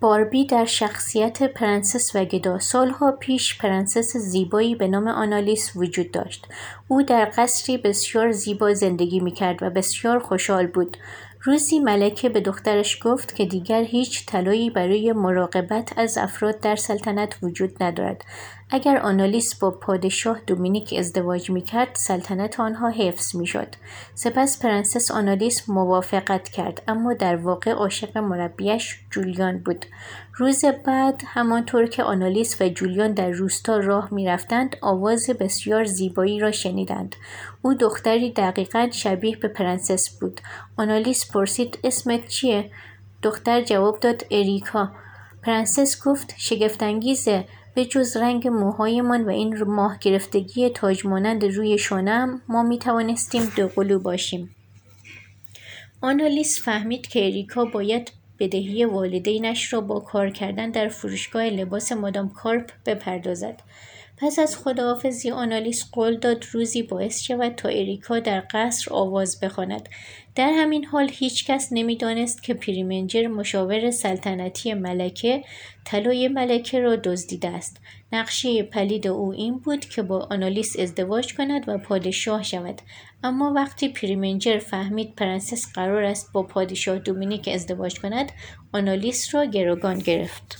باربی در شخصیت پرنسس و گدا سالها پیش پرنسس زیبایی به نام آنالیس وجود داشت. او در قصری بسیار زیبا زندگی می‌کرد و بسیار خوشحال بود. روزی ملکه به دخترش گفت که دیگر هیچ طلایی برای مراقبت از افراد در سلطنت وجود ندارد. اگر آنالیس با پادشاه دومینیک ازدواج می‌کرد سلطنت آنها حفظ می‌شد. سپس پرنسس آنالیس موافقت کرد اما در واقع عاشق مربیش جولیان بود. روز بعد همانطور که آنالیس و جولیان در روستا راه می‌رفتند آواز بسیار زیبایی را شنیدند. او دختری دقیقا شبیه به پرنسس بود. آنالیس پرسید اسمت چیه؟ دختر جواب داد اریکا. پرنسس گفت شگفتانگیزه به جز رنگ موهایمان و این ماه گرفتگی تاج مانند روی شانهام ما می توانستیم دوقلو باشیم. آنالیس فهمید که اریکا باید بدهی والدینش را با کار کردن در فروشگاه لباس مادام کارپ بپردازد. پس از خداحافظی آنالیس قول داد روزی باعث شود تا اریکا در قصر آواز بخواند. در همین حال هیچکس نمی‌دانست که پریمنجر مشاور سلطنتی ملکه طلای ملکه را دزدیده است. نقشه پلید او این بود که با آنالیس ازدواج کند و پادشاه شود. اما وقتی پریمنجر فهمید پرنسس قرار است با پادشاه دومینیک ازدواج کند آنالیس را گروگان گرفت.